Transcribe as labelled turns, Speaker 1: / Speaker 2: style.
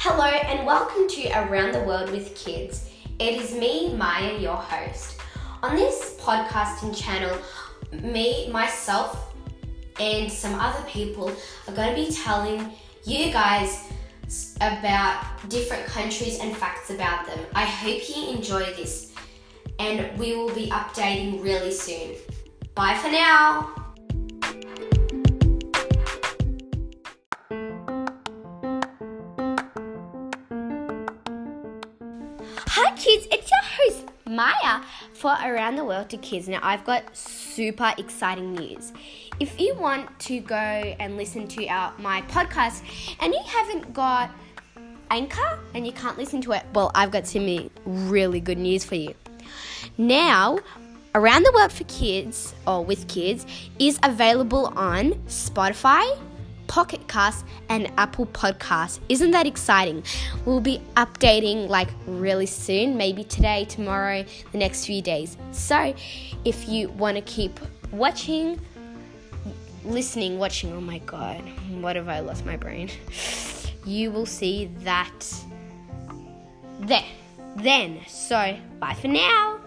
Speaker 1: Hello and welcome to Around the World with Kids. It is me, Maya, your host. On this podcasting channel, me, myself, and some other people are going to be telling you guys about different countries and facts about them. I hope you enjoy this, and we will be updating really soon. Bye for now. Hi kids, it's your host Maya for Around the World to Kids. Now I've got super exciting news. If you want to go and listen to our my podcast and you haven't got Anchor and you can't listen to it, well I've got some really good news for you. Now Around the World for Kids or with Kids is available on Spotify, Pocket Cast, and Apple Podcasts. Isn't that exciting? We'll be updating like really soon, maybe today, tomorrow, the next few days. So, if you want to keep watching, listening, watching, oh my god, what have I lost my brain? You will see that there. Then, so bye for now.